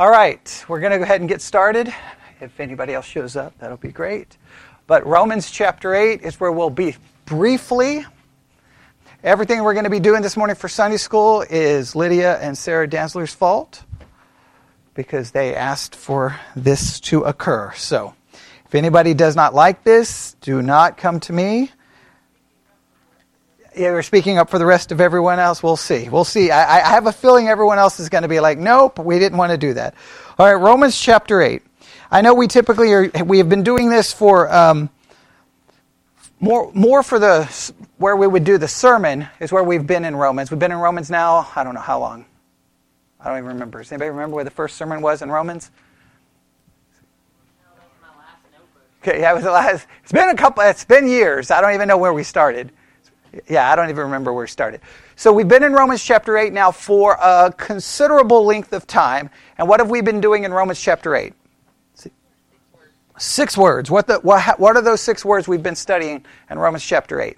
All right, we're going to go ahead and get started. If anybody else shows up, that'll be great. But Romans chapter 8 is where we'll be briefly. Everything we're going to be doing this morning for Sunday school is Lydia and Sarah Dansler's fault because they asked for this to occur. So, if anybody does not like this, do not come to me. Yeah, we're speaking up for the rest of everyone else. We'll see. We'll see. I, I have a feeling everyone else is going to be like, nope, we didn't want to do that. All right, Romans chapter 8. I know we typically are, we have been doing this for um, more, more for the, where we would do the sermon is where we've been in Romans. We've been in Romans now, I don't know how long. I don't even remember. Does anybody remember where the first sermon was in Romans? Okay, yeah, it was the last. It's been a couple. It's been years. I don't even know where we started. Yeah, I don't even remember where we started. So we've been in Romans chapter 8 now for a considerable length of time. And what have we been doing in Romans chapter 8? Six words. What, the, what, what are those six words we've been studying in Romans chapter 8?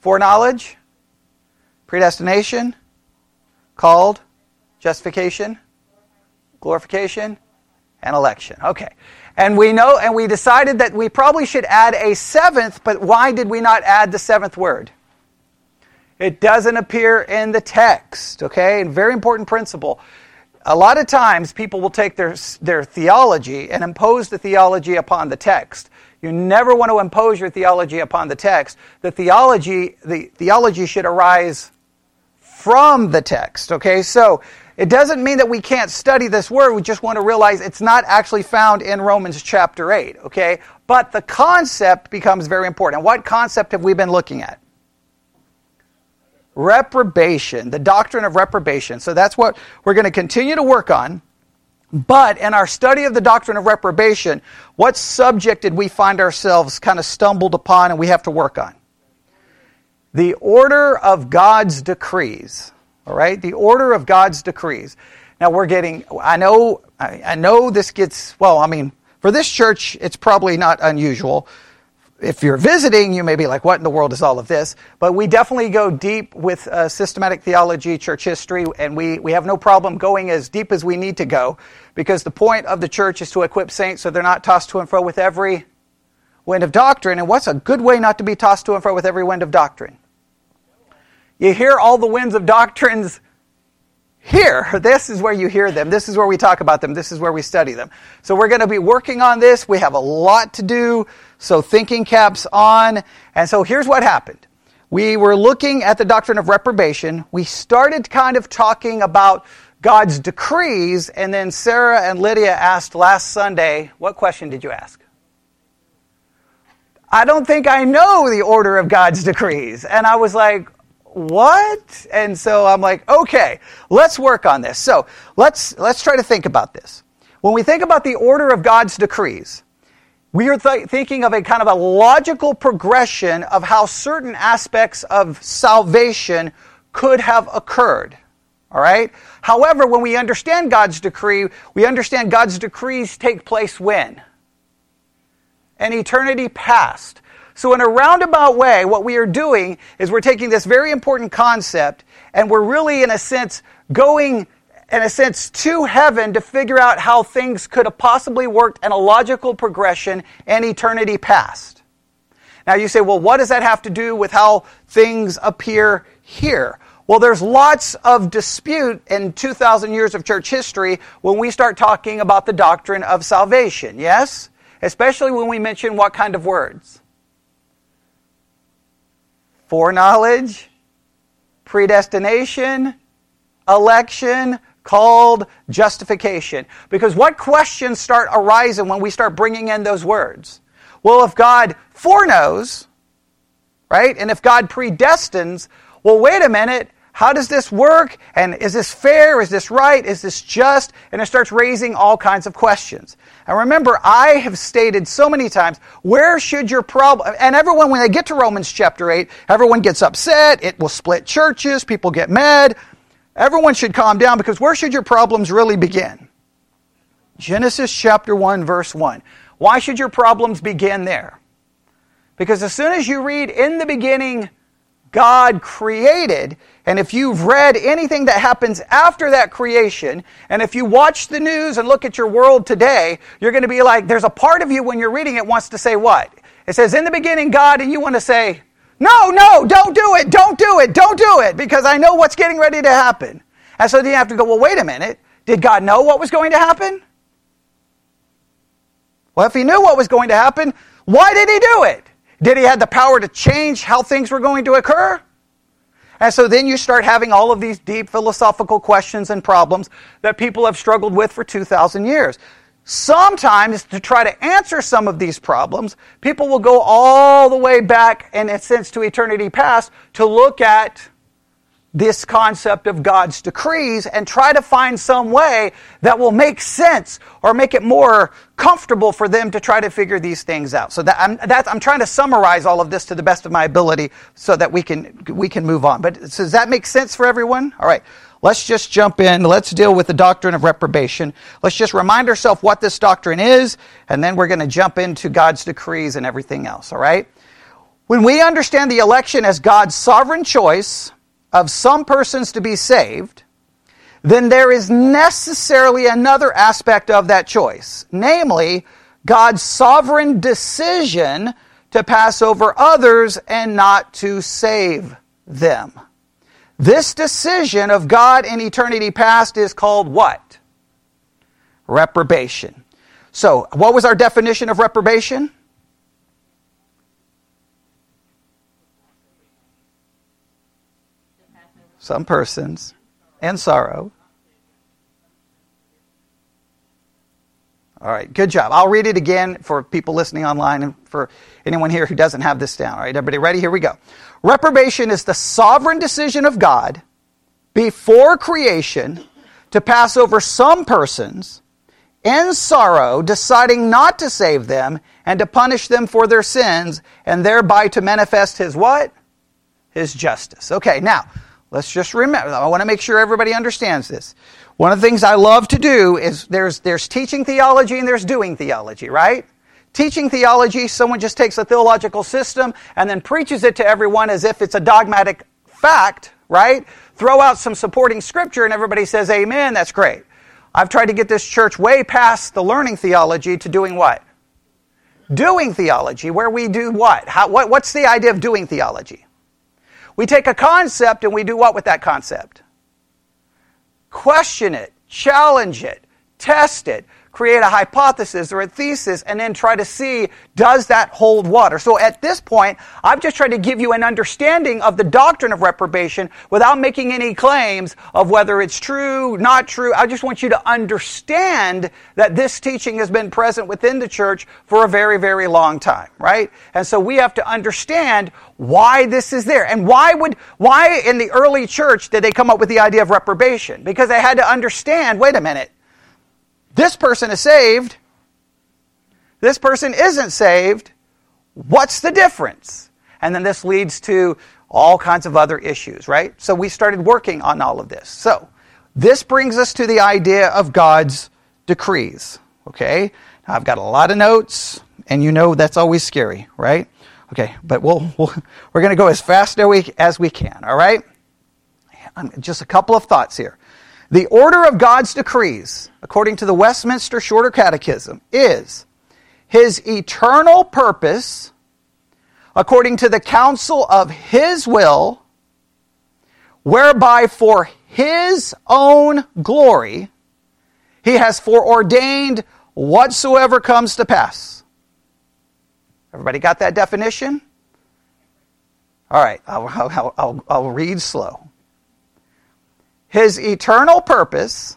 Foreknowledge, predestination, called, justification, glorification, and election. Okay. And we know, and we decided that we probably should add a seventh, but why did we not add the seventh word? It doesn't appear in the text, okay? And very important principle. A lot of times people will take their, their theology and impose the theology upon the text. You never want to impose your theology upon the text. The theology, the theology should arise from the text, okay? So, it doesn't mean that we can't study this word. We just want to realize it's not actually found in Romans chapter 8, okay? But the concept becomes very important. what concept have we been looking at? Reprobation, the doctrine of reprobation. So that's what we're going to continue to work on. But in our study of the doctrine of reprobation, what subject did we find ourselves kind of stumbled upon and we have to work on? The order of God's decrees. All right? The order of God's decrees. Now we're getting, I know, I know this gets, well, I mean, for this church, it's probably not unusual. If you're visiting, you may be like, what in the world is all of this? But we definitely go deep with uh, systematic theology, church history, and we, we have no problem going as deep as we need to go because the point of the church is to equip saints so they're not tossed to and fro with every wind of doctrine. And what's a good way not to be tossed to and fro with every wind of doctrine? You hear all the winds of doctrines here. This is where you hear them. This is where we talk about them. This is where we study them. So we're going to be working on this. We have a lot to do. So thinking caps on. And so here's what happened. We were looking at the doctrine of reprobation. We started kind of talking about God's decrees. And then Sarah and Lydia asked last Sunday, what question did you ask? I don't think I know the order of God's decrees. And I was like, what? And so I'm like, okay, let's work on this. So let's, let's try to think about this. When we think about the order of God's decrees, we are th- thinking of a kind of a logical progression of how certain aspects of salvation could have occurred. All right? However, when we understand God's decree, we understand God's decrees take place when? An eternity past. So, in a roundabout way, what we are doing is we're taking this very important concept and we're really, in a sense, going, in a sense, to heaven to figure out how things could have possibly worked in a logical progression in eternity past. Now, you say, well, what does that have to do with how things appear here? Well, there's lots of dispute in 2,000 years of church history when we start talking about the doctrine of salvation, yes? Especially when we mention what kind of words? Foreknowledge, predestination, election, called, justification. Because what questions start arising when we start bringing in those words? Well, if God foreknows, right, and if God predestines, well, wait a minute, how does this work? And is this fair? Is this right? Is this just? And it starts raising all kinds of questions. And remember, I have stated so many times, where should your problem, and everyone, when they get to Romans chapter 8, everyone gets upset, it will split churches, people get mad. Everyone should calm down because where should your problems really begin? Genesis chapter 1, verse 1. Why should your problems begin there? Because as soon as you read, in the beginning, God created. And if you've read anything that happens after that creation, and if you watch the news and look at your world today, you're going to be like, there's a part of you when you're reading it wants to say what? It says, in the beginning, God, and you want to say, no, no, don't do it, don't do it, don't do it, because I know what's getting ready to happen. And so then you have to go, well, wait a minute. Did God know what was going to happen? Well, if he knew what was going to happen, why did he do it? Did he have the power to change how things were going to occur? And so then you start having all of these deep philosophical questions and problems that people have struggled with for 2,000 years. Sometimes, to try to answer some of these problems, people will go all the way back, in a sense, to eternity past to look at this concept of God's decrees and try to find some way that will make sense or make it more comfortable for them to try to figure these things out. So that I'm, I'm trying to summarize all of this to the best of my ability so that we can, we can move on. But does that make sense for everyone? All right. Let's just jump in. Let's deal with the doctrine of reprobation. Let's just remind ourselves what this doctrine is, and then we're going to jump into God's decrees and everything else, all right? When we understand the election as God's sovereign choice, of some persons to be saved, then there is necessarily another aspect of that choice, namely God's sovereign decision to pass over others and not to save them. This decision of God in eternity past is called what? Reprobation. So, what was our definition of reprobation? Some persons, and sorrow. All right, good job. I'll read it again for people listening online and for anyone here who doesn't have this down. All right, everybody ready? Here we go. Reprobation is the sovereign decision of God before creation to pass over some persons in sorrow, deciding not to save them and to punish them for their sins and thereby to manifest his what? His justice. Okay, now, Let's just remember, I want to make sure everybody understands this. One of the things I love to do is there's, there's teaching theology and there's doing theology, right? Teaching theology, someone just takes a theological system and then preaches it to everyone as if it's a dogmatic fact, right? Throw out some supporting scripture and everybody says amen, that's great. I've tried to get this church way past the learning theology to doing what? Doing theology, where we do what? How, what what's the idea of doing theology? We take a concept and we do what with that concept? Question it, challenge it, test it, create a hypothesis or a thesis and then try to see does that hold water. So at this point, I've just tried to give you an understanding of the doctrine of reprobation without making any claims of whether it's true, not true. I just want you to understand that this teaching has been present within the church for a very, very long time, right? And so we have to understand why this is there. And why would, why in the early church did they come up with the idea of reprobation? Because they had to understand, wait a minute, this person is saved. This person isn't saved. What's the difference? And then this leads to all kinds of other issues, right? So we started working on all of this. So this brings us to the idea of God's decrees, okay? Now, I've got a lot of notes, and you know that's always scary, right? Okay, but we'll, we'll we're going to go as fast as we, as we can, all right? Just a couple of thoughts here. The order of God's decrees, according to the Westminster Shorter Catechism, is His eternal purpose, according to the counsel of His will, whereby for His own glory He has foreordained whatsoever comes to pass. Everybody got that definition? All right, I'll, I'll, I'll, I'll read slow his eternal purpose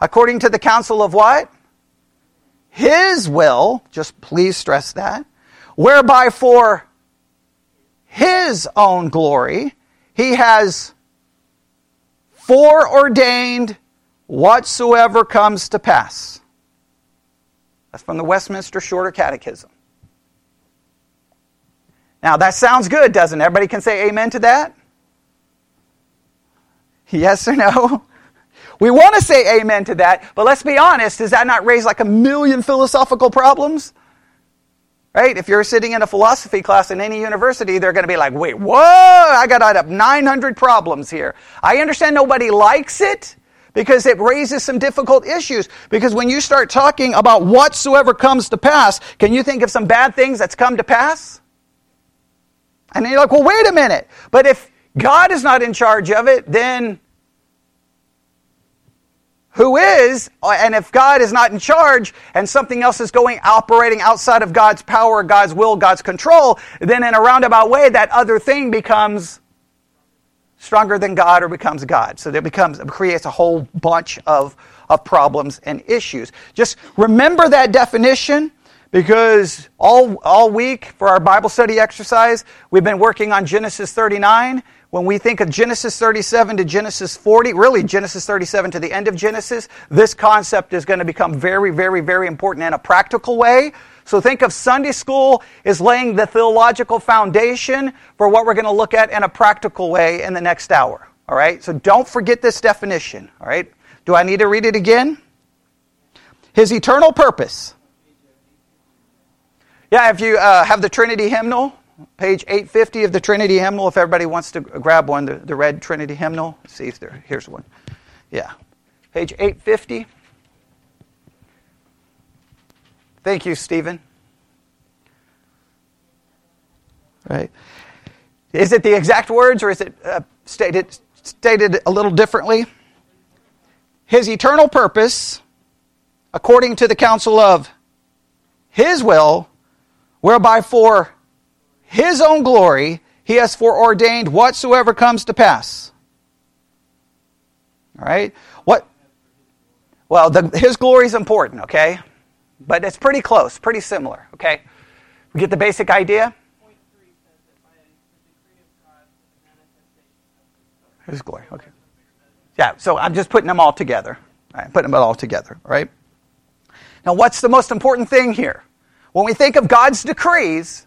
according to the counsel of what? His will, just please stress that, whereby for his own glory he has foreordained whatsoever comes to pass. That's from the Westminster Shorter Catechism. Now that sounds good, doesn't it? Everybody can say amen to that? Yes or no? We want to say amen to that, but let's be honest, does that not raise like a million philosophical problems? Right? If you're sitting in a philosophy class in any university, they're going to be like, wait, whoa, I got out of 900 problems here. I understand nobody likes it because it raises some difficult issues. Because when you start talking about whatsoever comes to pass, can you think of some bad things that's come to pass? And then you're like, well, wait a minute. But if God is not in charge of it, then who is, and if God is not in charge and something else is going, operating outside of God's power, God's will, God's control, then in a roundabout way, that other thing becomes stronger than God or becomes God. So it becomes, creates a whole bunch of, of problems and issues. Just remember that definition because all, all week for our Bible study exercise, we've been working on Genesis 39 when we think of Genesis 37 to Genesis 40, really Genesis 37 to the end of Genesis, this concept is going to become very, very, very important in a practical way. So think of Sunday school as laying the theological foundation for what we're going to look at in a practical way in the next hour. All right? So don't forget this definition. All right? Do I need to read it again? His eternal purpose. Yeah, if you uh, have the Trinity hymnal, page 850 of the Trinity hymnal, if everybody wants to grab one, the, the red Trinity hymnal. Let's see if there, here's one. Yeah. Page 850. Thank you, Stephen. Right. Is it the exact words or is it uh, stated, stated a little differently? His eternal purpose, according to the counsel of his will, whereby for his own glory, he has foreordained whatsoever comes to pass. All right? What? Well, the, his glory is important, okay? But it's pretty close, pretty similar, okay? We get the basic idea? His glory, okay. Yeah, so I'm just putting them all together. Right, putting them all together, all right? Now, what's the most important thing here? When we think of God's decrees,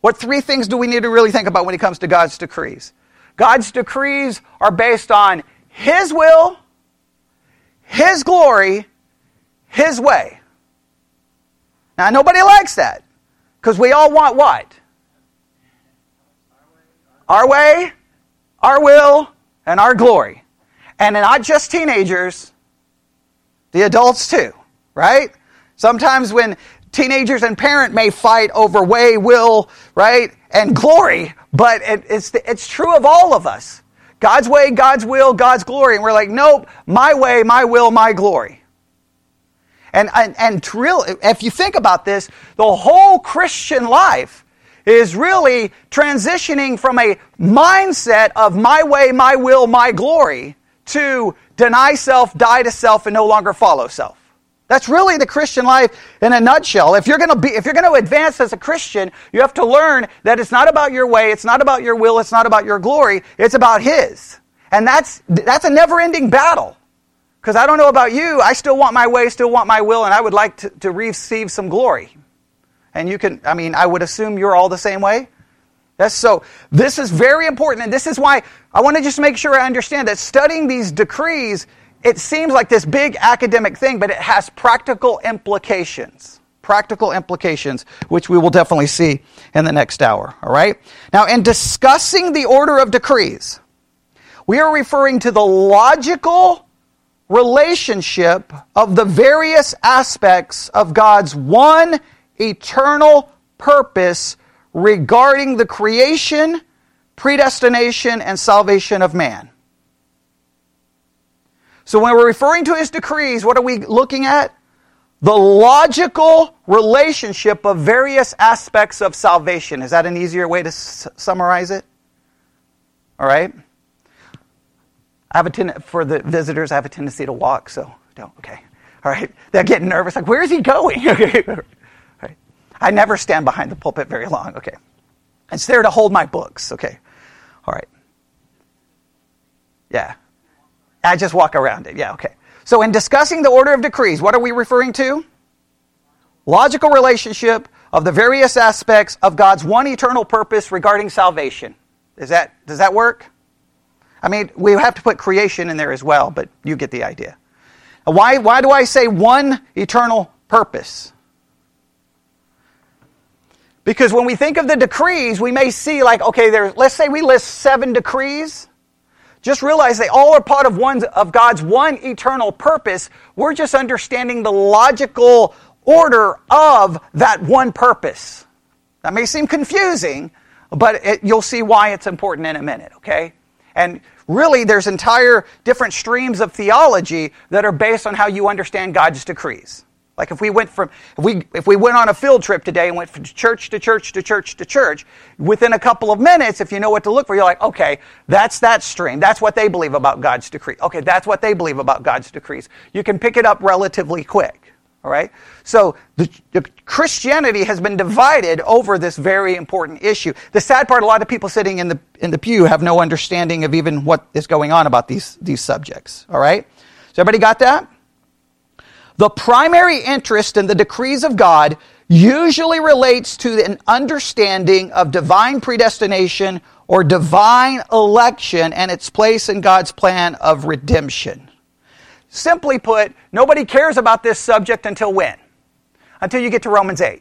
what three things do we need to really think about when it comes to God's decrees? God's decrees are based on His will, His glory, His way. Now, nobody likes that because we all want what? Our way, our will, and our glory. And not just teenagers, the adults too, right? Sometimes when teenagers and parent may fight over way, will, right, and glory, but it, it's, it's true of all of us. God's way, God's will, God's glory. And we're like, nope, my way, my will, my glory. And, and, and real, if you think about this, the whole Christian life is really transitioning from a mindset of my way, my will, my glory to deny self, die to self, and no longer follow self. That's really the Christian life in a nutshell. If you're going to be, if you're going to advance as a Christian, you have to learn that it's not about your way, it's not about your will, it's not about your glory, it's about His. And that's, that's a never ending battle. Because I don't know about you, I still want my way, still want my will, and I would like to, to receive some glory. And you can, I mean, I would assume you're all the same way. That's so, this is very important, and this is why I want to just make sure I understand that studying these decrees it seems like this big academic thing, but it has practical implications. Practical implications, which we will definitely see in the next hour. All right? Now, in discussing the order of decrees, we are referring to the logical relationship of the various aspects of God's one eternal purpose regarding the creation, predestination, and salvation of man. So when we're referring to his decrees, what are we looking at? The logical relationship of various aspects of salvation. Is that an easier way to s- summarize it? All right. I have a ten- for the visitors, I have a tendency to walk, so don't. Okay. All right. They're getting nervous. Like, where is he going? okay. I never stand behind the pulpit very long. Okay. It's there to hold my books. Okay. All right. Yeah. I just walk around it. Yeah, okay. So, in discussing the order of decrees, what are we referring to? Logical relationship of the various aspects of God's one eternal purpose regarding salvation. Is that, does that work? I mean, we have to put creation in there as well, but you get the idea. Why, why do I say one eternal purpose? Because when we think of the decrees, we may see like, okay, there, let's say we list seven decrees. Just realize they all are part of one of God's one eternal purpose. We're just understanding the logical order of that one purpose. That may seem confusing, but it, you'll see why it's important in a minute, okay? And really, there's entire different streams of theology that are based on how you understand God's decrees. Like if we went from if we if we went on a field trip today and went from church to church to church to church, within a couple of minutes, if you know what to look for, you're like, okay, that's that stream. That's what they believe about God's decree. Okay, that's what they believe about God's decrees. You can pick it up relatively quick. All right? So the, the, Christianity has been divided over this very important issue. The sad part, a lot of people sitting in the, in the pew have no understanding of even what is going on about these, these subjects. All right? So everybody got that? The primary interest in the decrees of God usually relates to an understanding of divine predestination or divine election and its place in God's plan of redemption. Simply put, nobody cares about this subject until when? Until you get to Romans 8.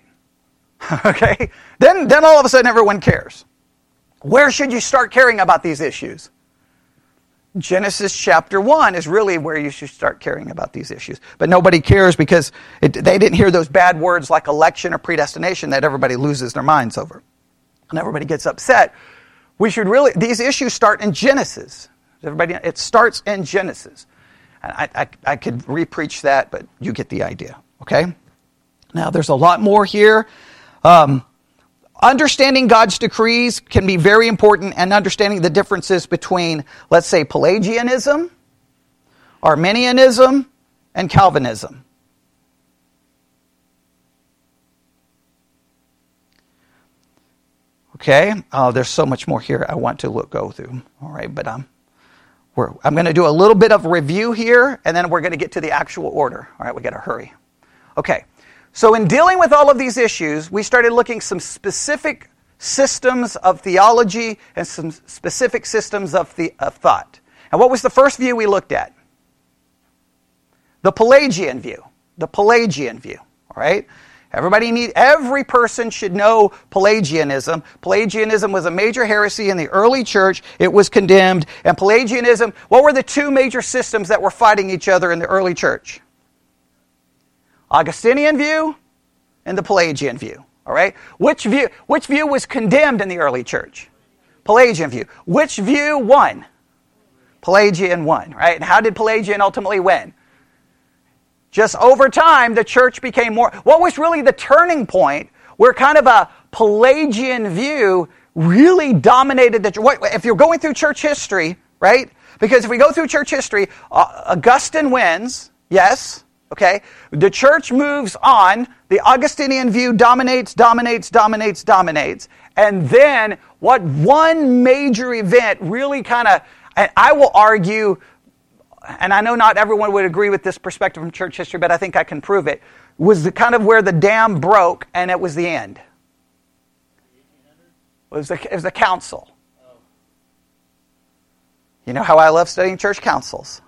okay? Then, then all of a sudden everyone cares. Where should you start caring about these issues? Genesis chapter 1 is really where you should start caring about these issues. But nobody cares because it, they didn't hear those bad words like election or predestination that everybody loses their minds over. And everybody gets upset. We should really, these issues start in Genesis. Everybody, it starts in Genesis. And I, I, I could repreach that, but you get the idea. Okay? Now, there's a lot more here. Um, Understanding God's decrees can be very important and understanding the differences between, let's say, Pelagianism, Arminianism, and Calvinism. Okay, uh, there's so much more here I want to look, go through. All right, but um, I'm going to do a little bit of review here, and then we're going to get to the actual order. All right, we got to hurry. Okay, so, in dealing with all of these issues, we started looking some specific systems of theology and some specific systems of, the, of thought. And what was the first view we looked at? The Pelagian view. The Pelagian view. All right? Everybody need every person should know Pelagianism. Pelagianism was a major heresy in the early church. It was condemned. And Pelagianism, what were the two major systems that were fighting each other in the early church? Augustinian view and the Pelagian view. All right? Which view, which view was condemned in the early church? Pelagian view. Which view won? Pelagian won, right? And how did Pelagian ultimately win? Just over time, the church became more. What was really the turning point where kind of a Pelagian view really dominated the. If you're going through church history, right? Because if we go through church history, uh, Augustine wins, yes. Okay? The church moves on. The Augustinian view dominates, dominates, dominates, dominates. And then what one major event really kind of, and I will argue, and I know not everyone would agree with this perspective from church history, but I think I can prove it, was the kind of where the dam broke and it was the end. It was the, it was the council. You know how I love studying church councils?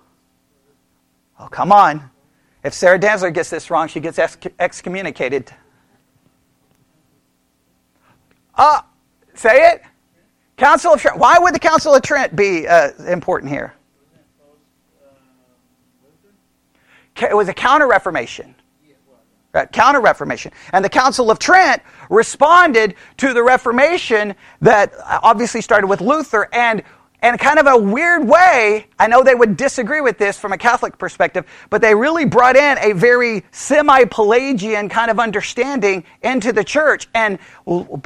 Oh, come on. If Sarah Danzler gets this wrong, she gets excommunicated. Ah, uh, say it. Council of Trent. Why would the Council of Trent be uh, important here? It was a counter Reformation. Right? Counter Reformation. And the Council of Trent responded to the Reformation that obviously started with Luther and and kind of a weird way, I know they would disagree with this from a Catholic perspective, but they really brought in a very semi-Pelagian kind of understanding into the church. And,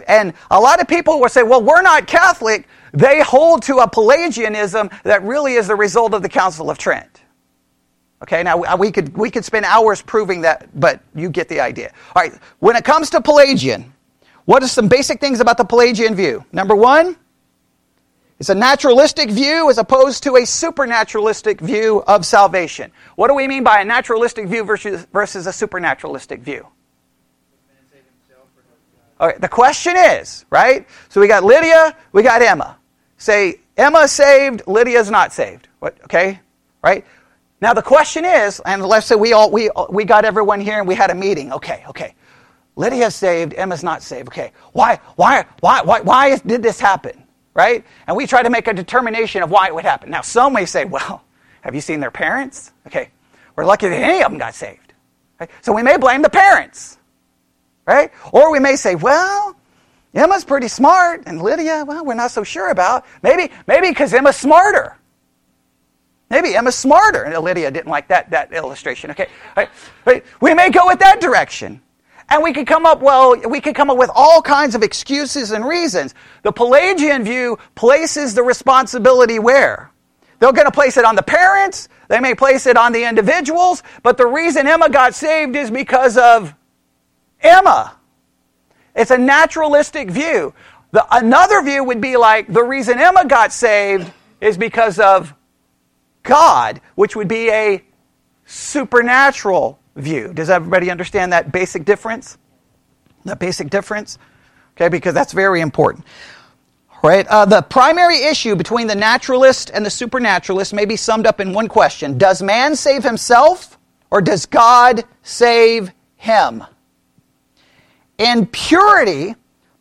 and a lot of people will say, well, we're not Catholic. They hold to a Pelagianism that really is the result of the Council of Trent. Okay, now uh, we could, we could spend hours proving that, but you get the idea. All right, when it comes to Pelagian, what are some basic things about the Pelagian view? Number one, it's a naturalistic view as opposed to a supernaturalistic view of salvation. What do we mean by a naturalistic view versus, versus a supernaturalistic view? Okay, the question is, right? So we got Lydia, we got Emma. Say Emma saved, Lydia's not saved. What, okay? Right? Now the question is, and let's say we all we we got everyone here and we had a meeting. Okay, okay. Lydia's saved, Emma's not saved. Okay, why, why, why, why, why did this happen? Right? And we try to make a determination of why it would happen. Now, some may say, well, have you seen their parents? Okay, we're lucky that any of them got saved. Right? So we may blame the parents. Right? Or we may say, well, Emma's pretty smart, and Lydia, well, we're not so sure about. Maybe, maybe because Emma's smarter. Maybe Emma's smarter. And Lydia didn't like that, that illustration. Okay. Right? We may go with that direction. And we could come up, well, we could come up with all kinds of excuses and reasons. The Pelagian view places the responsibility where? They're going to place it on the parents. They may place it on the individuals. But the reason Emma got saved is because of Emma. It's a naturalistic view. The, another view would be like the reason Emma got saved is because of God, which would be a supernatural view. Does everybody understand that basic difference? That basic difference? Okay, because that's very important. Right? Uh, the primary issue between the naturalist and the supernaturalist may be summed up in one question Does man save himself or does God save him? In purity,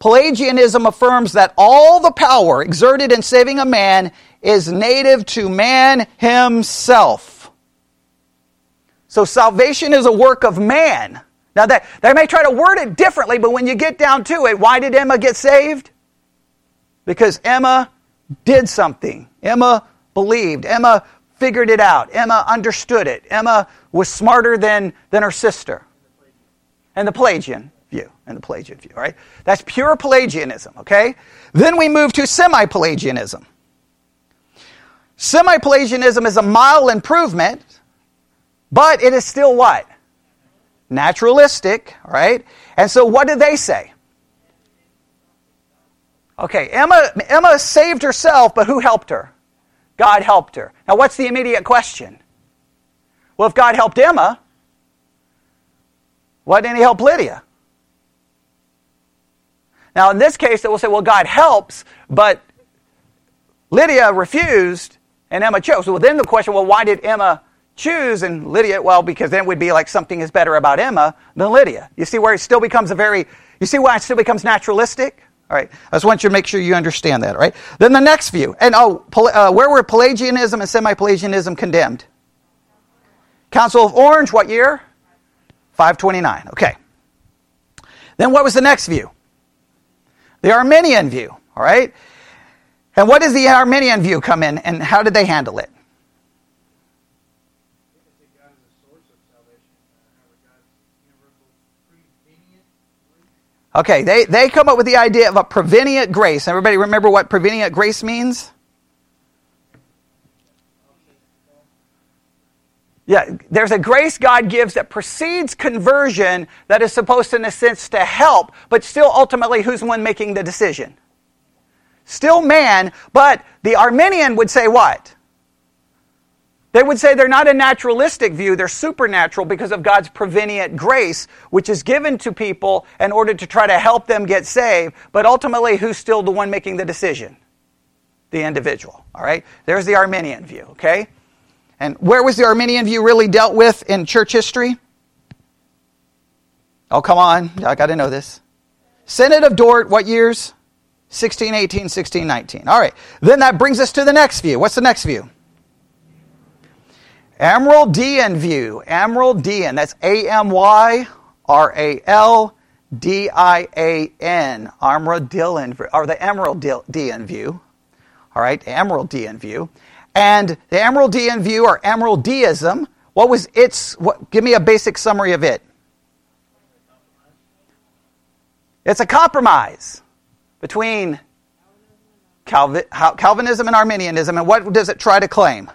Pelagianism affirms that all the power exerted in saving a man is native to man himself. So salvation is a work of man. Now that they may try to word it differently, but when you get down to it, why did Emma get saved? Because Emma did something. Emma believed. Emma figured it out. Emma understood it. Emma was smarter than, than her sister. And the Pelagian view. And the Pelagian view, right? That's pure Pelagianism, okay? Then we move to semi Pelagianism. Semi Pelagianism is a mild improvement but it is still what? Naturalistic, right? And so what do they say? Okay, Emma, Emma saved herself, but who helped her? God helped her. Now, what's the immediate question? Well, if God helped Emma, why didn't he help Lydia? Now, in this case, they will say, well, God helps, but Lydia refused and Emma chose. Well, then the question, well, why did Emma choose and Lydia, well, because then would be like something is better about Emma than Lydia. You see where it still becomes a very, you see why it still becomes naturalistic? All right, I just want you to make sure you understand that, right? Then the next view, and oh, uh, where were Pelagianism and semi Pelagianism condemned? Council of Orange, what year? 529, okay. Then what was the next view? The Arminian view, all right? And what does the Arminian view come in, and how did they handle it? Okay, they, they come up with the idea of a prevenient grace. Everybody remember what prevenient grace means? Yeah, there's a grace God gives that precedes conversion that is supposed, in a sense, to help, but still ultimately, who's the one making the decision? Still man, but the Arminian would say what? They would say they're not a naturalistic view, they're supernatural because of God's prevenient grace, which is given to people in order to try to help them get saved. But ultimately, who's still the one making the decision? The individual. All right? There's the Arminian view, okay? And where was the Arminian view really dealt with in church history? Oh, come on. I got to know this. Synod of Dort, what years? 1618, 1619. All right. Then that brings us to the next view. What's the next view? Amyraldian view. Amyraldian. That's A M Y R A L D I A N. Amyraldian, or the Amyraldian view. All right, Amyraldian view. And the Amyraldian view, or Amyraldiism, what was its, what, give me a basic summary of it. It's a compromise between Calvinism and Arminianism. And what does it try to claim?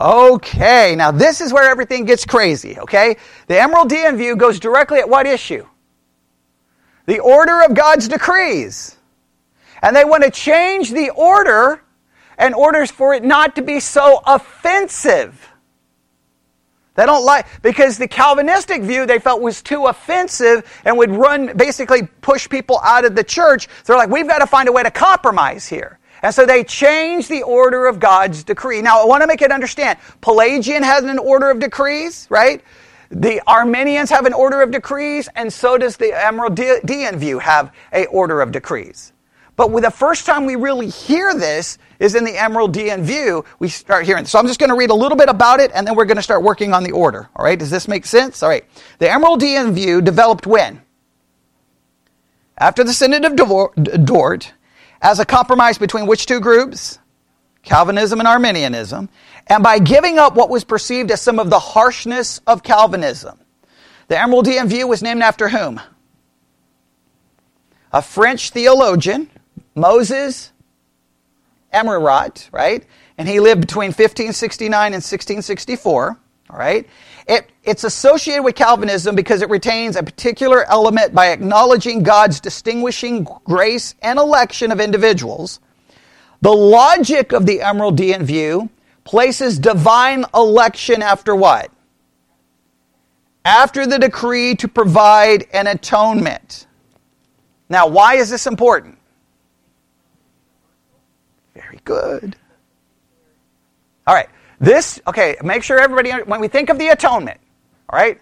Okay, now this is where everything gets crazy, okay? The Emerald Amyraldian view goes directly at what issue? The order of God's decrees. And they want to change the order and orders for it not to be so offensive. They don't like, because the Calvinistic view they felt was too offensive and would run, basically push people out of the church. They're like, we've got to find a way to compromise here. And so they changed the order of God's decree. Now, I want to make it understand. Pelagian has an order of decrees, right? The Arminians have an order of decrees, and so does the Amyraldian view have a order of decrees. But the first time we really hear this is in the Amyraldian view. We start hearing. So I'm just going to read a little bit about it, and then we're going to start working on the order. All right? Does this make sense? All right. The Amyraldian view developed when? After the Synod of Dort, as a compromise between which two groups? Calvinism and Arminianism, and by giving up what was perceived as some of the harshness of Calvinism. The Amyraldian view was named after whom? A French theologian, Moses Amyraut, right? And he lived between 1569 and 1664, all right? It, it's associated with Calvinism because it retains a particular element by acknowledging God's distinguishing grace and election of individuals. The logic of the Emerald Amyraldian view places divine election after what? After the decree to provide an atonement. Now, why is this important? Very good. All right. This, okay, make sure everybody, when we think of the atonement, all right,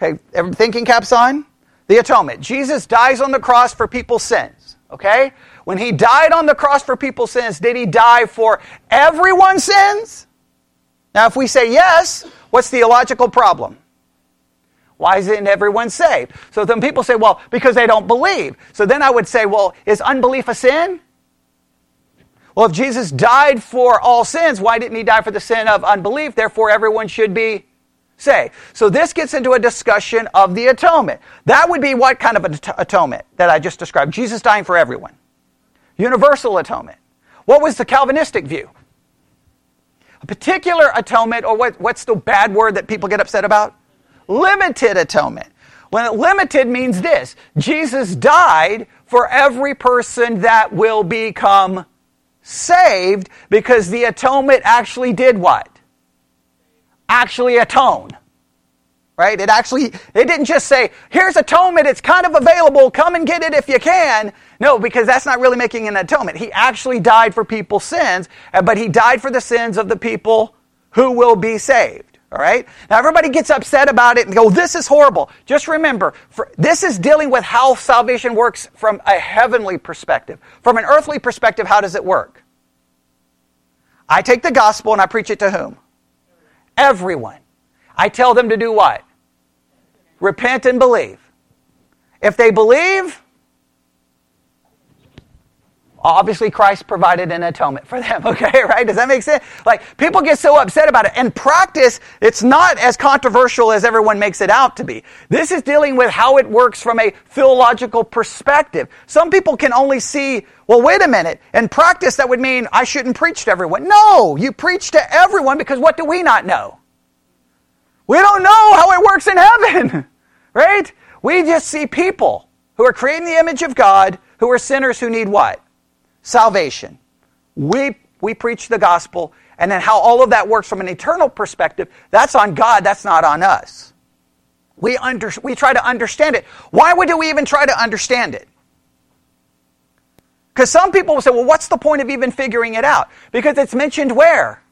okay, thinking caps on? The atonement. Jesus dies on the cross for people's sins, okay? When he died on the cross for people's sins, did he die for everyone's sins? Now, if we say yes, what's the illogical problem? Why isn't everyone saved? So then people say, well, because they don't believe. So then I would say, well, is unbelief a sin? Well, if Jesus died for all sins, why didn't he die for the sin of unbelief? Therefore, everyone should be saved. So this gets into a discussion of the atonement. That would be what kind of an atonement that I just described? Jesus dying for everyone. Universal atonement. What was the Calvinistic view? A particular atonement, or what, what's the bad word that people get upset about? Limited atonement. When limited means this Jesus died for every person that will become saved because the atonement actually did what? Actually atone. Right? It actually, it didn't just say, here's atonement, it's kind of available, come and get it if you can. No, because that's not really making an atonement. He actually died for people's sins, but he died for the sins of the people who will be saved. All right? Now everybody gets upset about it and go, this is horrible. Just remember, for, this is dealing with how salvation works from a heavenly perspective. From an earthly perspective, how does it work? I take the gospel and I preach it to whom? Everyone. I tell them to do what? Repent and believe. If they believe, Obviously, Christ provided an atonement for them, okay, right? Does that make sense? Like, people get so upset about it. In practice, it's not as controversial as everyone makes it out to be. This is dealing with how it works from a theological perspective. Some people can only see, well, wait a minute. In practice, that would mean I shouldn't preach to everyone. No, you preach to everyone because what do we not know? We don't know how it works in heaven, right? We just see people who are creating the image of God, who are sinners who need what? Salvation. We, we preach the gospel, and then how all of that works from an eternal perspective, that's on God, that's not on us. We, under, we try to understand it. Why would we even try to understand it? Because some people will say, well, what's the point of even figuring it out? Because it's mentioned where?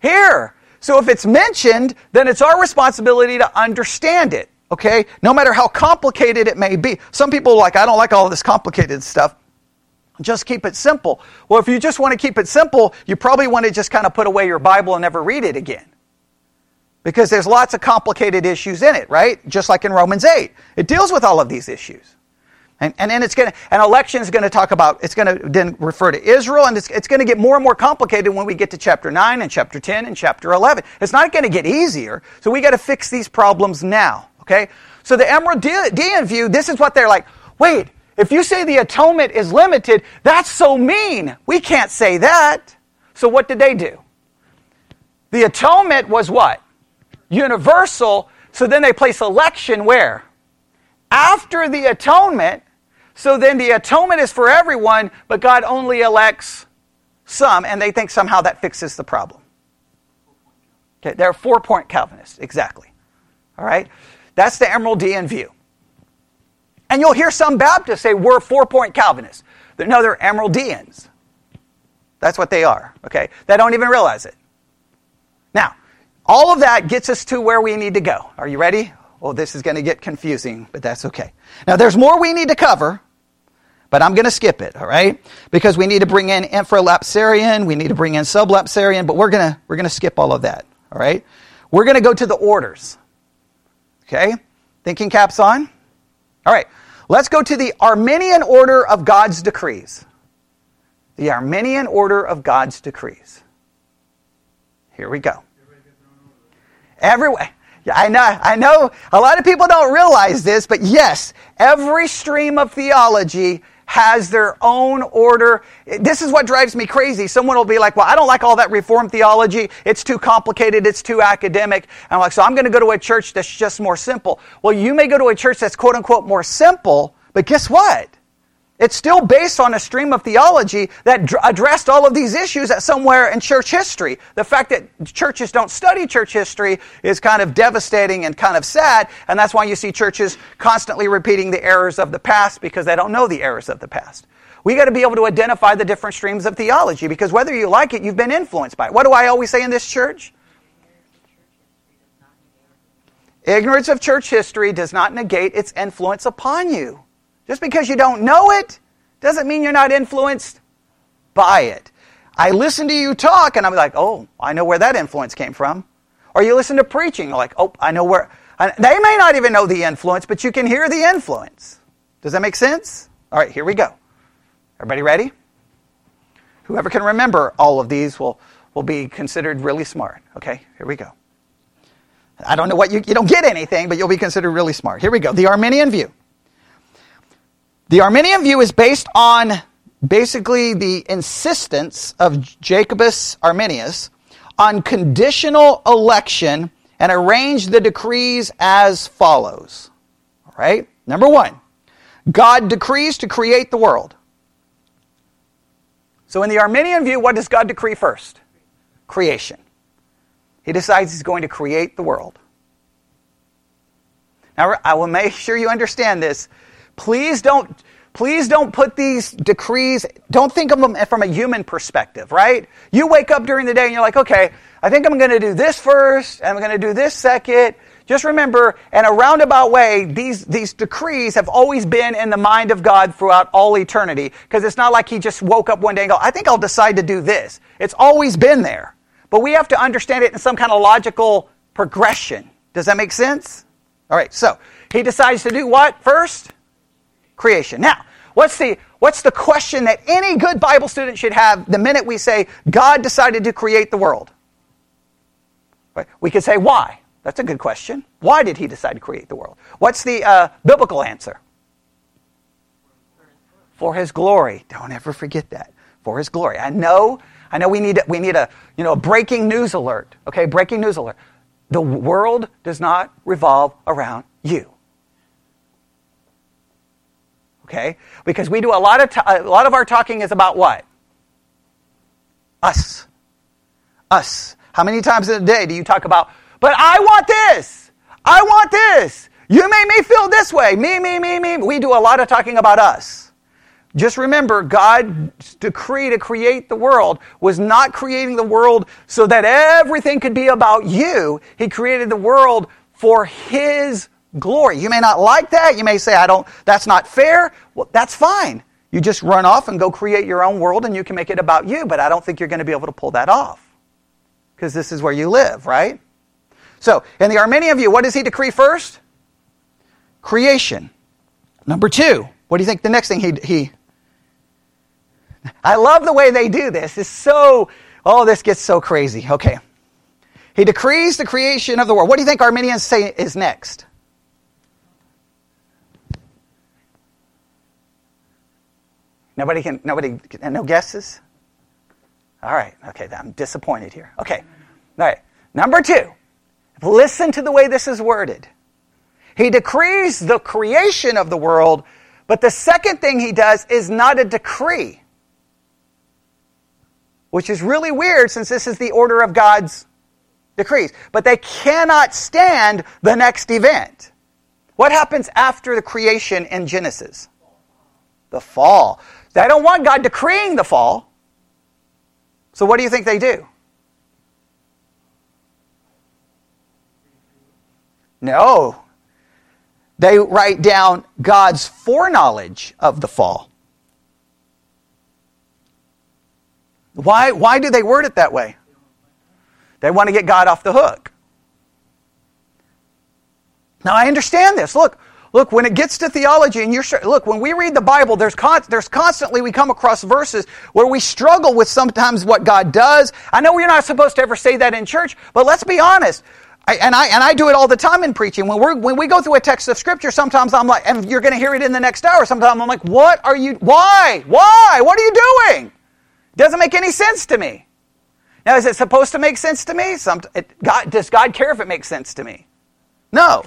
Here. So if it's mentioned, then it's our responsibility to understand it. Okay? No matter how complicated it may be. Some people like, I don't like all this complicated stuff just keep it simple. Well, if you just want to keep it simple, you probably want to just kind of put away your Bible and never read it again. Because there's lots of complicated issues in it, right? Just like in Romans 8. It deals with all of these issues. And, and then it's going to, an election is going to talk about, it's going to then refer to Israel, and it's, it's going to get more and more complicated when we get to chapter 9 and chapter 10 and chapter 11. It's not going to get easier, so we got to fix these problems now, okay? So the Amyraldian view, this is what they're like, wait, if you say the atonement is limited, that's so mean. We can't say that. So what did they do? The atonement was what? Universal. So then they place election where? After the atonement. So then the atonement is for everyone, but God only elects some, and they think somehow that fixes the problem. Okay, they're four point Calvinists, exactly. All right? That's the Amyraldian view. And you'll hear some Baptists say, we're four point Calvinists. No, they're Amyraldians. That's what they are, okay? They don't even realize it. Now, all of that gets us to where we need to go. Are you ready? Well, this is going to get confusing, but that's okay. Now, there's more we need to cover, but I'm going to skip it, all right? Because we need to bring in infralapsarian, we need to bring in sublapsarian, but we're going to we're going to skip all of that, all right? We're going to go to the orders. Okay? Thinking caps on? All right. Let's go to the Arminian order of God's decrees. The Arminian order of God's decrees. Here we go. Everywhere. Yeah, I know, I know a lot of people don't realize this, but yes, every stream of theology has their own order. This is what drives me crazy. Someone will be like, well, I don't like all that Reformed theology. It's too complicated. It's too academic. And I'm like, so I'm going to go to a church that's just more simple. Well, you may go to a church that's quote unquote more simple, but guess what? It's still based on a stream of theology that addressed all of these issues at somewhere in church history. The fact that churches don't study church history is kind of devastating and kind of sad, and that's why you see churches constantly repeating the errors of the past because they don't know the errors of the past. We got to be able to identify the different streams of theology because whether you like it, you've been influenced by it. What do I always say in this church? Ignorance of church history does not negate its influence upon you. Just because you don't know it doesn't mean you're not influenced by it. I listen to you talk and I'm like, oh, I know where that influence came from. Or you listen to preaching, like, oh, I know where. They may not even know the influence, but you can hear the influence. Does that make sense? All right, here we go. Everybody ready? Whoever can remember all of these will, will be considered really smart. Okay, here we go. I don't know what you, you don't get anything, but you'll be considered really smart. Here we go. The Arminian view. The Arminian view is based on basically the insistence of Jacobus Arminius on conditional election and arrange the decrees as follows. All right? Number one, God decrees to create the world. So, in the Arminian view, what does God decree first? Creation. He decides he's going to create the world. Now, I will make sure you understand this. Please don't, please don't put these decrees, don't think of them from a human perspective, right? You wake up during the day and you're like, okay, I think I'm going to do this first, and I'm going to do this second. Just remember, in a roundabout way, these, these decrees have always been in the mind of God throughout all eternity. Because it's not like He just woke up one day and go, I think I'll decide to do this. It's always been there. But we have to understand it in some kind of logical progression. Does that make sense? All right, so He decides to do what first? Creation. Now, what's the, what's the question that any good Bible student should have the minute we say God decided to create the world? We could say, why? That's a good question. Why did he decide to create the world? What's the uh, biblical answer? For his glory. Don't ever forget that. For his glory. I know, I know we need, we need a, you know, a breaking news alert. Okay, breaking news alert. The world does not revolve around you okay? Because we do a lot of, a lot of our talking is about what? Us. Us. How many times in a day do you talk about, but I want this. I want this. You made me feel this way. Me, me, me, me. We do a lot of talking about us. Just remember, God's decree to create the world was not creating the world so that everything could be about you. He created the world for His glory. You may not like that. You may say, I don't, that's not fair. Well, that's fine. You just run off and go create your own world and you can make it about you, but I don't think you're going to be able to pull that off. Because this is where you live, right? So, in the Arminian view, what does he decree first? Creation. Number two, what do you think the next thing he, he I love the way they do this. It's so, oh, this gets so crazy. Okay. He decrees the creation of the world. What do you think Arminians say is next? Nobody can, nobody, no guesses? All right, okay, I'm disappointed here. Okay, all right. Number two, listen to the way this is worded. He decrees the creation of the world, but the second thing he does is not a decree, which is really weird since this is the order of God's decrees. But they cannot stand the next event. What happens after the creation in Genesis? The fall. They don't want God decreeing the fall. So what do you think they do? No. They write down God's foreknowledge of the fall. Why, why do they word it that way? They want to get God off the hook. Now I understand this. Look, look, when it gets to theology and you're look, when we read the Bible, there's con- there's constantly we come across verses where we struggle with sometimes what God does. I know we're not supposed to ever say that in church, but let's be honest. I, and I and I do it all the time in preaching. When we when we go through a text of scripture, sometimes I'm like, and you're going to hear it in the next hour. Sometimes I'm like, what are you? Why? Why? What are you doing? Doesn't make any sense to me. Now, is it supposed to make sense to me? Some, it, God, does God care if it makes sense to me? No.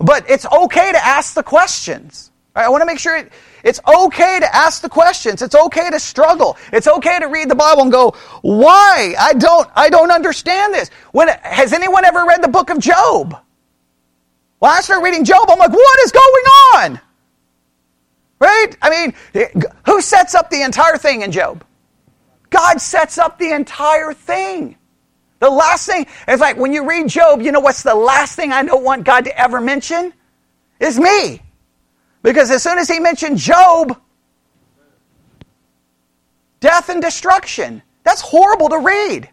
But it's okay to ask the questions. Right? I want to make sure it, it's okay to ask the questions. It's okay to struggle. It's okay to read the Bible and go, why? I don't, I don't understand this. When, has anyone ever read the book of Job? Well, I start reading Job, I'm like, what is going on? Right? I mean, who sets up the entire thing in Job? God sets up the entire thing. The last thing, it's like when you read Job, you know what's the last thing I don't want God to ever mention? Is me. Because as soon as he mentioned Job, death and destruction. That's horrible to read.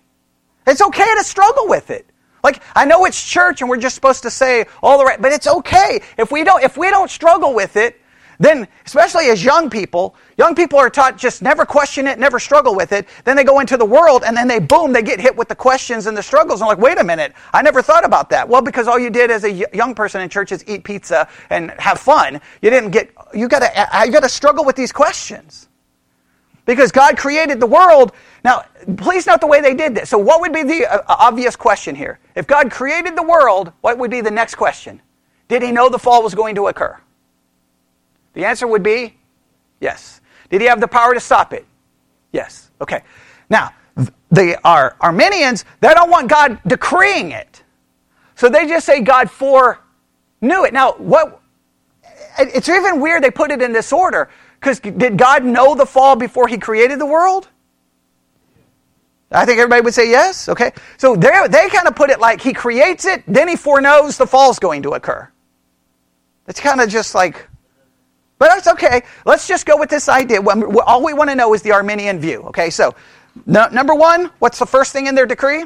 It's okay to struggle with it. Like I know it's church and we're just supposed to say all the right, but it's okay if we don't if we don't struggle with it then, especially as young people, young people are taught just never question it, never struggle with it. Then they go into the world and then they boom, they get hit with the questions and the struggles. And like, wait a minute, I never thought about that. Well, because all you did as a young person in church is eat pizza and have fun. You didn't get, you gotta, you gotta struggle with these questions. Because God created the world. Now, please note the way they did this. So, what would be the uh, obvious question here? If God created the world, what would be the next question? Did he know the fall was going to occur? The answer would be yes. Did he have the power to stop it? Yes. Okay. Now, the our Arminians, they don't want God decreeing it. So they just say God foreknew it. Now, what it's even weird they put it in this order because did God know the fall before he created the world? I think everybody would say yes. Okay. So they kind of put it like he creates it, then he foreknows the fall's going to occur. It's kind of just like but that's okay. Let's just go with this idea. All we want to know is the Arminian view. Okay, so no, number one, what's the first thing in their decree?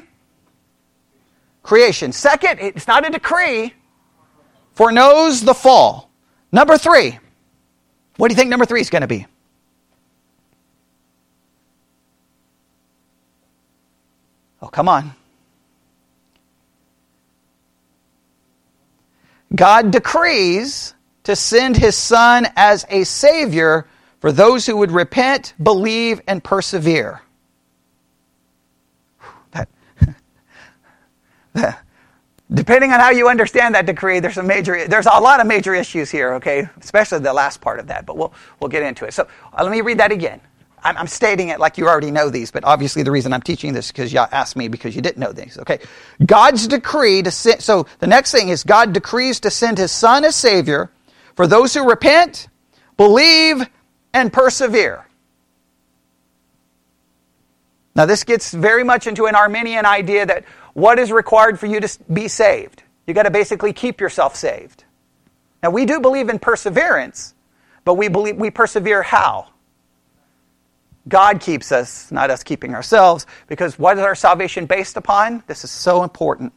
Creation. Second, it's not a decree, foreknows the fall. Number three, what do you think number three is going to be? Oh, come on. God decrees to send his son as a savior for those who would repent, believe, and persevere. That, that, depending on how you understand that decree, there's a major, there's a lot of major issues here, okay? Especially the last part of that, but we'll, we'll get into it. So uh, let me read that again. I'm, I'm, stating it like you already know these, but obviously the reason I'm teaching this is because you asked me because you didn't know these. Okay, God's decree to send. So the next thing is God decrees to send His Son as Savior for those who repent, believe, and persevere. Now, this gets very much into an Arminian idea that what is required for you to be saved? You've got to basically keep yourself saved. Now, we do believe in perseverance, but we believe we persevere how? God keeps us, not us keeping ourselves, because what is our salvation based upon? This is so important.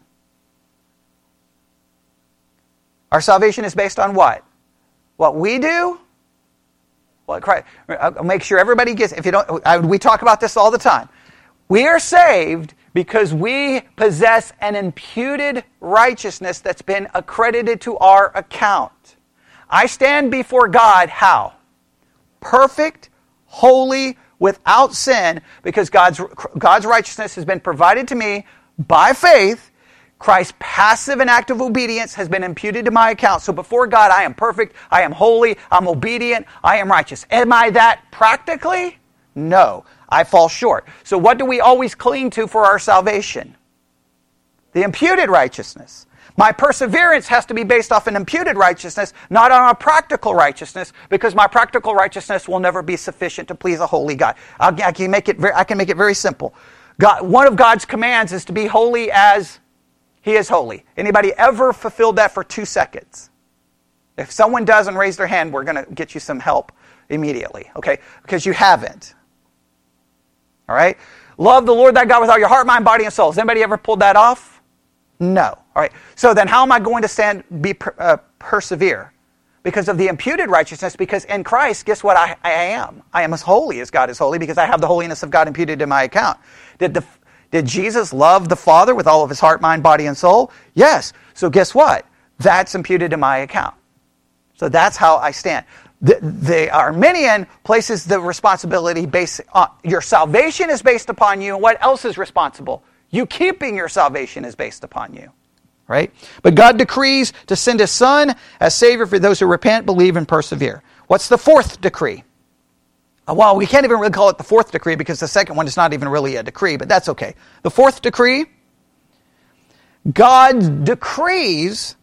Our salvation is based on what? What we do, well, Christ, I'll make sure everybody gets. If you don't, I, we talk about this all the time. We are saved because we possess an imputed righteousness that's been accredited to our account. I stand before God how? Perfect, holy, without sin, because God's, God's righteousness has been provided to me by faith Christ's passive and active obedience has been imputed to my account. So before God, I am perfect, I am holy, I'm obedient, I am righteous. Am I that practically? No, I fall short. So what do we always cling to for our salvation? The imputed righteousness. My perseverance has to be based off an imputed righteousness, not on a practical righteousness, because my practical righteousness will never be sufficient to please a holy God. I can make it very, I can make it very simple. God, one of God's commands is to be holy as he is holy. Anybody ever fulfilled that for two seconds? If someone doesn't raise their hand, we're going to get you some help immediately, okay? Because you haven't. All right? Love the Lord thy God with all your heart, mind, body, and soul. Has anybody ever pulled that off? No. All right. So then how am I going to stand, be, uh, persevere? Because of the imputed righteousness, because in Christ, guess what I, I am? I am as holy as God is holy because I have the holiness of God imputed in my account. Did, the, did Jesus love the Father with all of his heart, mind, body, and soul? Yes. So guess what? That's imputed to my account. So that's how I stand. The, the Arminian places the responsibility based on your salvation is based upon you, and what else is responsible? You keeping your salvation is based upon you. Right? But God decrees to send his son as Savior for those who repent, believe, and persevere. What's the fourth decree? Uh, well, we can't even really call it the fourth decree because the second one is not even really a decree, but that's okay. The fourth decree God decrees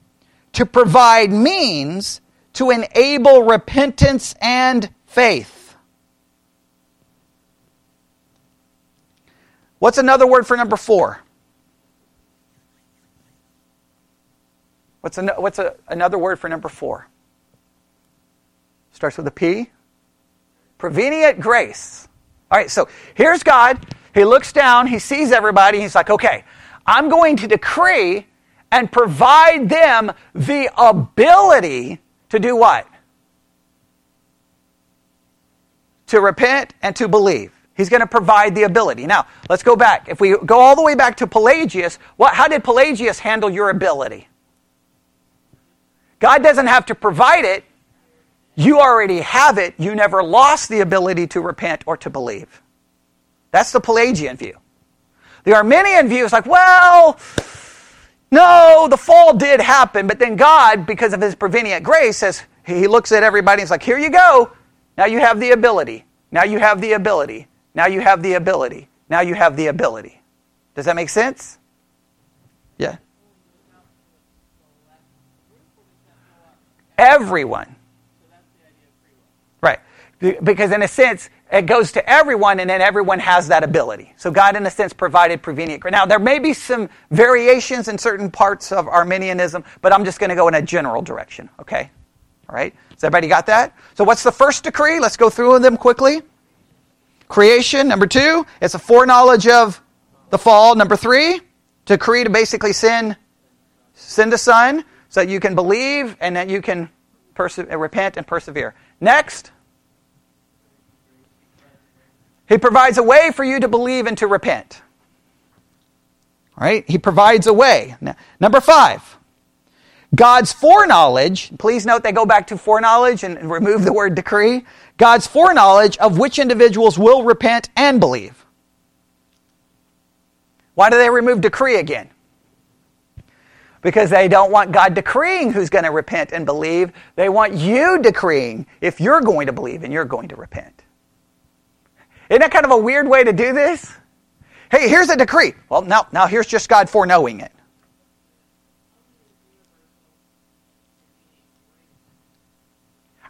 to provide means to enable repentance and faith. What's another word for number four? What's, an, what's a, another word for number four? Starts with a P. Prevenient grace. All right, so here's God. He looks down, he sees everybody, he's like, okay, I'm going to decree and provide them the ability to do what? To repent and to believe. He's going to provide the ability. Now, let's go back. If we go all the way back to Pelagius, what, how did Pelagius handle your ability? God doesn't have to provide it. You already have it. You never lost the ability to repent or to believe. That's the Pelagian view. The Arminian view is like, well, no, the fall did happen, but then God, because of his prevenient grace, says, he looks at everybody and is like, here you go. Now you have the ability. Now you have the ability. Now you have the ability. Now you have the ability. Does that make sense? Yeah. Everyone. Because in a sense, it goes to everyone, and then everyone has that ability. So God, in a sense, provided prevenient. Grace now, there may be some variations in certain parts of Arminianism, but I'm just going to go in a general direction. Okay? All right? Has everybody got that? So, what's the first decree? Let's go through them quickly. Creation. Number two, it's a foreknowledge of the fall. Number three, decree to basically sin, send a son so that you can believe and that you can perse- repent and persevere. Next, he provides a way for you to believe and to repent. All right? He provides a way. Now, number five, God's foreknowledge. Please note they go back to foreknowledge and remove the word decree. God's foreknowledge of which individuals will repent and believe. Why do they remove decree again? Because they don't want God decreeing who's going to repent and believe. They want you decreeing if you're going to believe and you're going to repent. Isn't that kind of a weird way to do this? Hey, here's a decree. Well, now, now here's just God foreknowing it.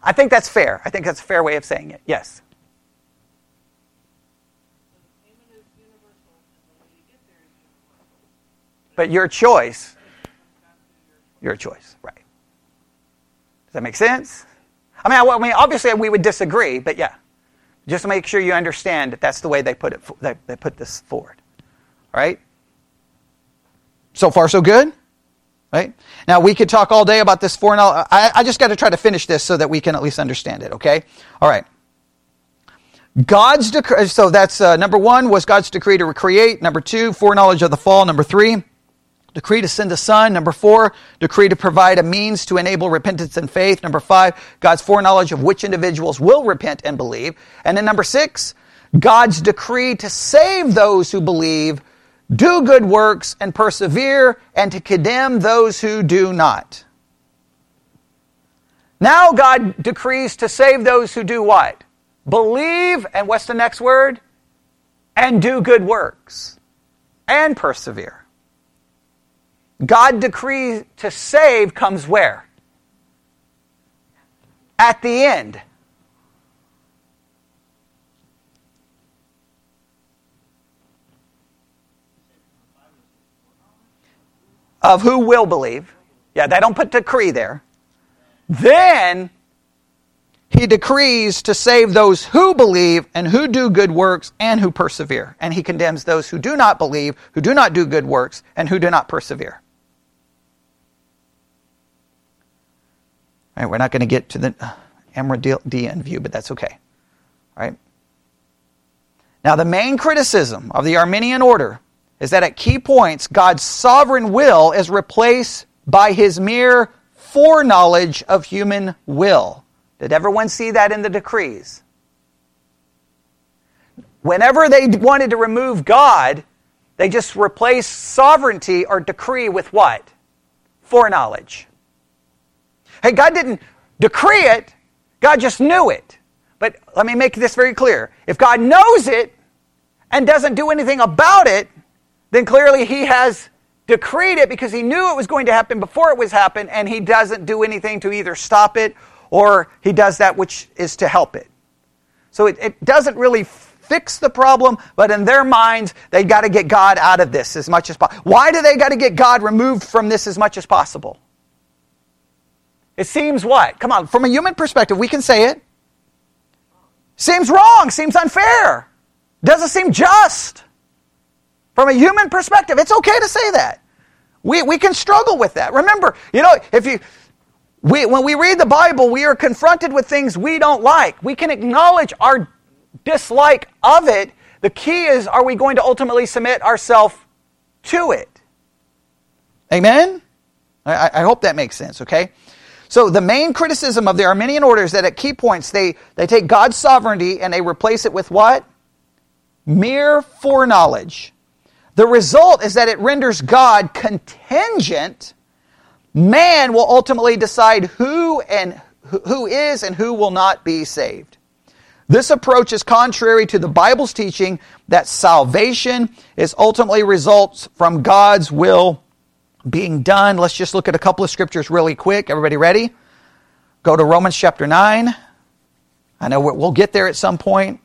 I think that's fair. I think that's a fair way of saying it. Yes. But your choice, your choice, right. Does that make sense? I mean, I mean, obviously we would disagree, but yeah. Just make sure you understand that that's the way they put it. They, they put this forward. All right. So far, so good. Right. Now we could talk all day about this foreknowledge. I, I just got to try to finish this so that we can at least understand it. Okay. All right. God's decree. So that's uh, number one was God's decree to recreate. Number two, foreknowledge of the fall. Number three, decree to send a son. Number four, decree to provide a means to enable repentance and faith. Number five, God's foreknowledge of which individuals will repent and believe. And then number six, God's decree to save those who believe, do good works, and persevere, and to condemn those who do not. Now God decrees to save those who do what? Believe, and what's the next word? And do good works. And persevere. God decrees to save comes where? At the end. Of who will believe. Yeah, they don't put decree there. Then he decrees to save those who believe and who do good works and who persevere. And he condemns those who do not believe, who do not do good works, and who do not persevere. All right, we're not going to get to the uh, Amyraldian view, but that's okay. All right. Now, the main criticism of the Arminian order is that at key points, God's sovereign will is replaced by his mere foreknowledge of human will. Did everyone see that in the decrees? Whenever they wanted to remove God, they just replaced sovereignty or decree with what? Foreknowledge. Hey, God didn't decree it, God just knew it. But let me make this very clear. If God knows it and doesn't do anything about it, then clearly He has decreed it because He knew it was going to happen before it was happened, and He doesn't do anything to either stop it or He does that which is to help it. So it, it doesn't really fix the problem, but in their minds, they got to get God out of this as much as possible. Why do they got to get God removed from this as much as possible? It seems what? Come on, from a human perspective, we can say it. Seems wrong, seems unfair, doesn't seem just. From a human perspective, it's okay to say that. We, we can struggle with that. Remember, you know, if you, we, when we read the Bible, we are confronted with things we don't like. We can acknowledge our dislike of it. The key is, are we going to ultimately submit ourselves to it? Amen? I, I hope that makes sense, okay? So the main criticism of the Arminian order is that at key points they, they take God's sovereignty and they replace it with what? Mere foreknowledge. The result is that it renders God contingent. Man will ultimately decide who and who is and who will not be saved. This approach is contrary to the Bible's teaching that salvation is ultimately results from God's will being done. Let's just look at a couple of scriptures really quick. Everybody ready? Go to Romans chapter 9. I know we'll get there at some point.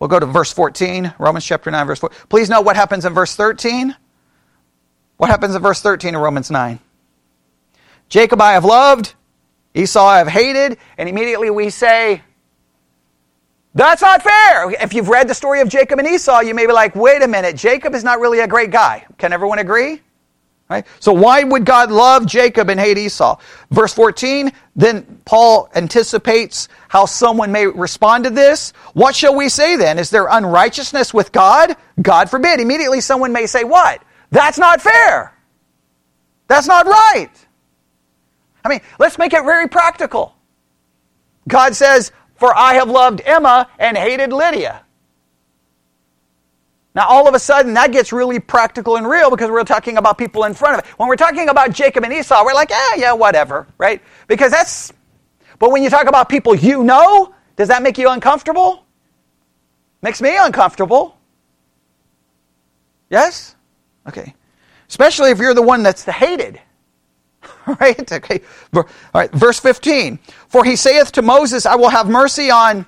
We'll go to verse 14, Romans chapter 9, verse 4. Please note what happens in verse 13. What happens in verse 13 of Romans 9? Jacob I have loved, Esau I have hated, and immediately we say, that's not fair. If you've read the story of Jacob and Esau, you may be like, wait a minute, Jacob is not really a great guy. Can everyone agree? Right? So why would God love Jacob and hate Esau? Verse 14, then Paul anticipates how someone may respond to this. What shall we say then? Is there unrighteousness with God? God forbid. Immediately someone may say, what? That's not fair. That's not right. I mean, let's make it very practical. God says, for I have loved Emma and hated Lydia. Now, all of a sudden, that gets really practical and real because we're talking about people in front of it. When we're talking about Jacob and Esau, we're like, yeah, yeah, whatever, right? Because that's, but when you talk about people you know, does that make you uncomfortable? Makes me uncomfortable. Yes? Okay. Especially if you're the one that's the hated. right? Okay. All right. Verse 15. For he saith to Moses, I will have mercy on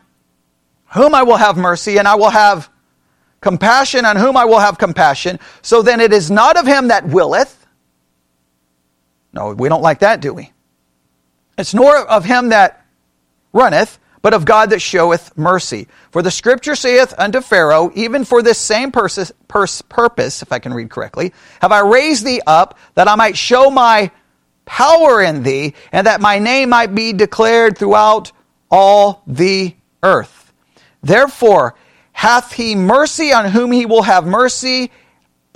whom I will have mercy, and I will have compassion on whom I will have compassion. So then it is not of him that willeth. No, we don't like that, do we? It's nor of him that runneth, but of God that showeth mercy. For the scripture saith unto Pharaoh, even for this same pers- pers- purpose, if I can read correctly, have I raised thee up that I might show my power in thee, and that my name might be declared throughout all the earth. Therefore, hath he mercy on whom he will have mercy,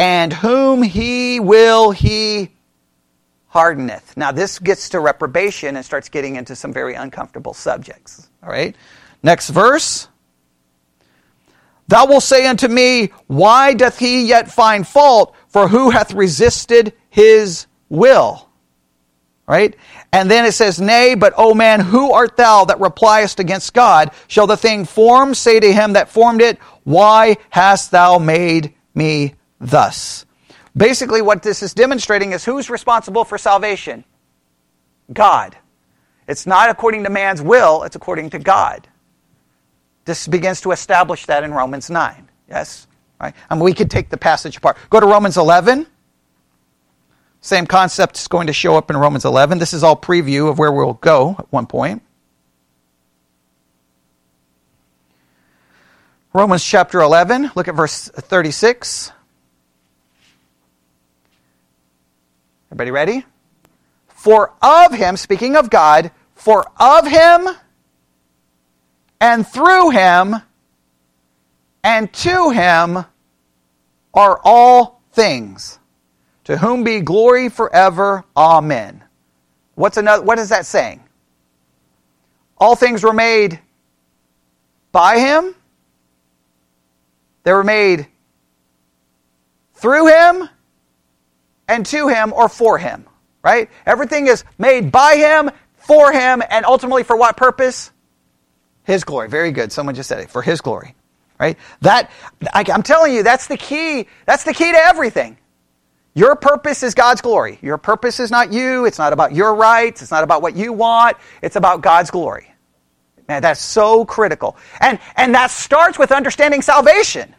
and whom he will he hardeneth. Now, this gets to reprobation and starts getting into some very uncomfortable subjects. All right? Next verse. Thou wilt say unto me, Why doth he yet find fault? For who hath resisted his will? Right? And then it says, Nay, but O man, who art thou that repliest against God? Shall the thing formed say to him that formed it, Why hast thou made me thus? Basically, what this is demonstrating is who's responsible for salvation? God. It's not according to man's will, it's according to God. This begins to establish that in Romans 9. Yes? Right? I mean, we could take the passage apart. Go to Romans 11. Same concept is going to show up in Romans 11. This is all preview of where we'll go at one point. Romans chapter 11, look at verse 36. Everybody ready? For of him, speaking of God, for of him and through him and to him are all things. To whom be glory forever. Amen. What's another what is that saying? All things were made by him. They were made through him and to him or for him, right? Everything is made by him, for him, and ultimately for what purpose? His glory. Very good. Someone just said it. For his glory. Right? That, I, I'm telling you, that's the key. That's the key to everything. Your purpose is God's glory. Your purpose is not you. It's not about your rights. It's not about what you want. It's about God's glory. Man, that's so critical. And, and that starts with understanding salvation.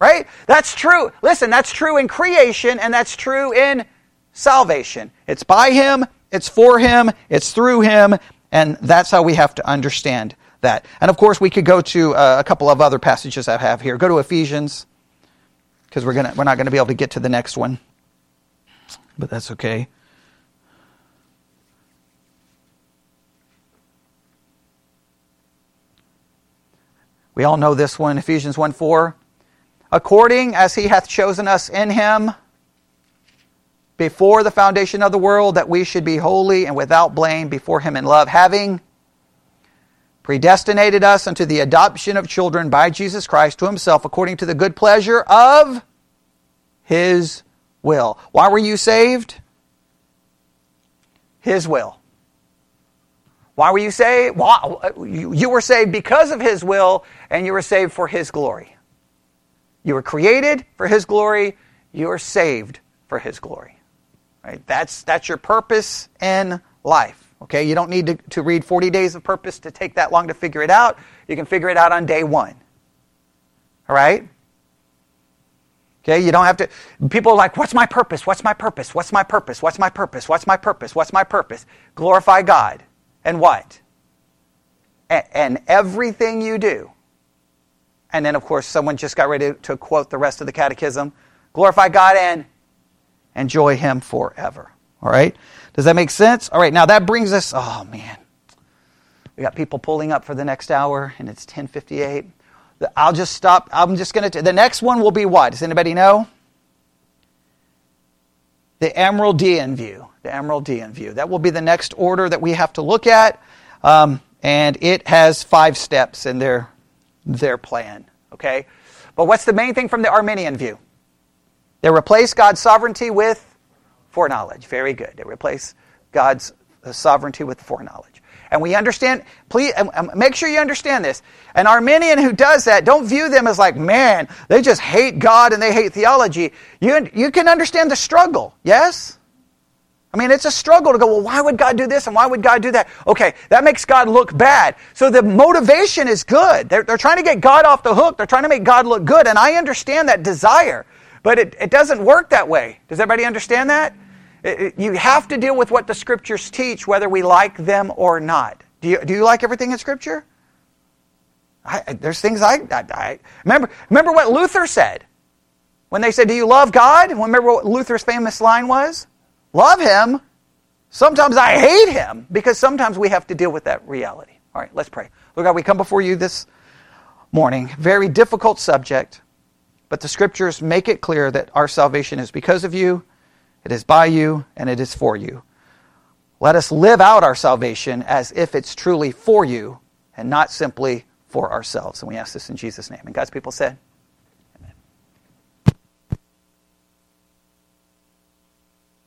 Right? That's true. Listen, that's true in creation and that's true in salvation. It's by Him, it's for Him, it's through Him, and that's how we have to understand that. And of course, we could go to uh, a couple of other passages I have here. Go to Ephesians, because we're, gonna, we're not to be able to get to the next one, but that's okay. We all know this one, Ephesians 1 4 according as he hath chosen us in him before the foundation of the world, that we should be holy and without blame before him in love, having predestinated us unto the adoption of children by Jesus Christ to himself, according to the good pleasure of his will. Why were you saved? His will. Why were you saved? Why, you were saved because of his will, and you were saved for his glory. You were created for His glory. You are saved for His glory. Right? That's, that's your purpose in life. Okay, you don't need to, to read 40 days of purpose to take that long to figure it out. You can figure it out on day one. All right? Okay, you don't have to. People are like, What's my purpose? What's my purpose? What's my purpose? What's my purpose? What's my purpose? What's my purpose? Glorify God. And what? and everything you do and then, of course, someone just got ready to quote the rest of the catechism glorify God and enjoy Him forever. All right? Does that make sense? All right, now that brings us, oh man. We got people pulling up for the next hour, and it's 1058. I'll just stop. I'm just going to. The next one will be what? Does anybody know? The Amyraldian view. The Amyraldian view. That will be the next order that we have to look at. Um, and it has five steps in there their plan. Okay? But what's the main thing from the Arminian view? They replace God's sovereignty with foreknowledge. Very good. They replace God's sovereignty with foreknowledge. And we understand, please make sure you understand this. An Arminian who does that, don't view them as like, man, they just hate God and they hate theology. You, you can understand the struggle, yes? I mean, it's a struggle to go, well, why would God do this and why would God do that? Okay, that makes God look bad. So the motivation is good. They're, they're trying to get God off the hook. They're trying to make God look good. And I understand that desire, but it, it doesn't work that way. Does everybody understand that? It, it, you have to deal with what the scriptures teach, whether we like them or not. Do you, do you like everything in scripture? I, there's things I, I, I remember. Remember what Luther said when they said, "Do you love God?" Remember what Luther's famous line was? love him. Sometimes I hate him because sometimes we have to deal with that reality. All right, let's pray. Lord God, we come before you this morning. Very difficult subject, but the scriptures make it clear that our salvation is because of you, it is by you, and it is for you. Let us live out our salvation as if it's truly for you and not simply for ourselves. And we ask this in Jesus' name. And God's people said,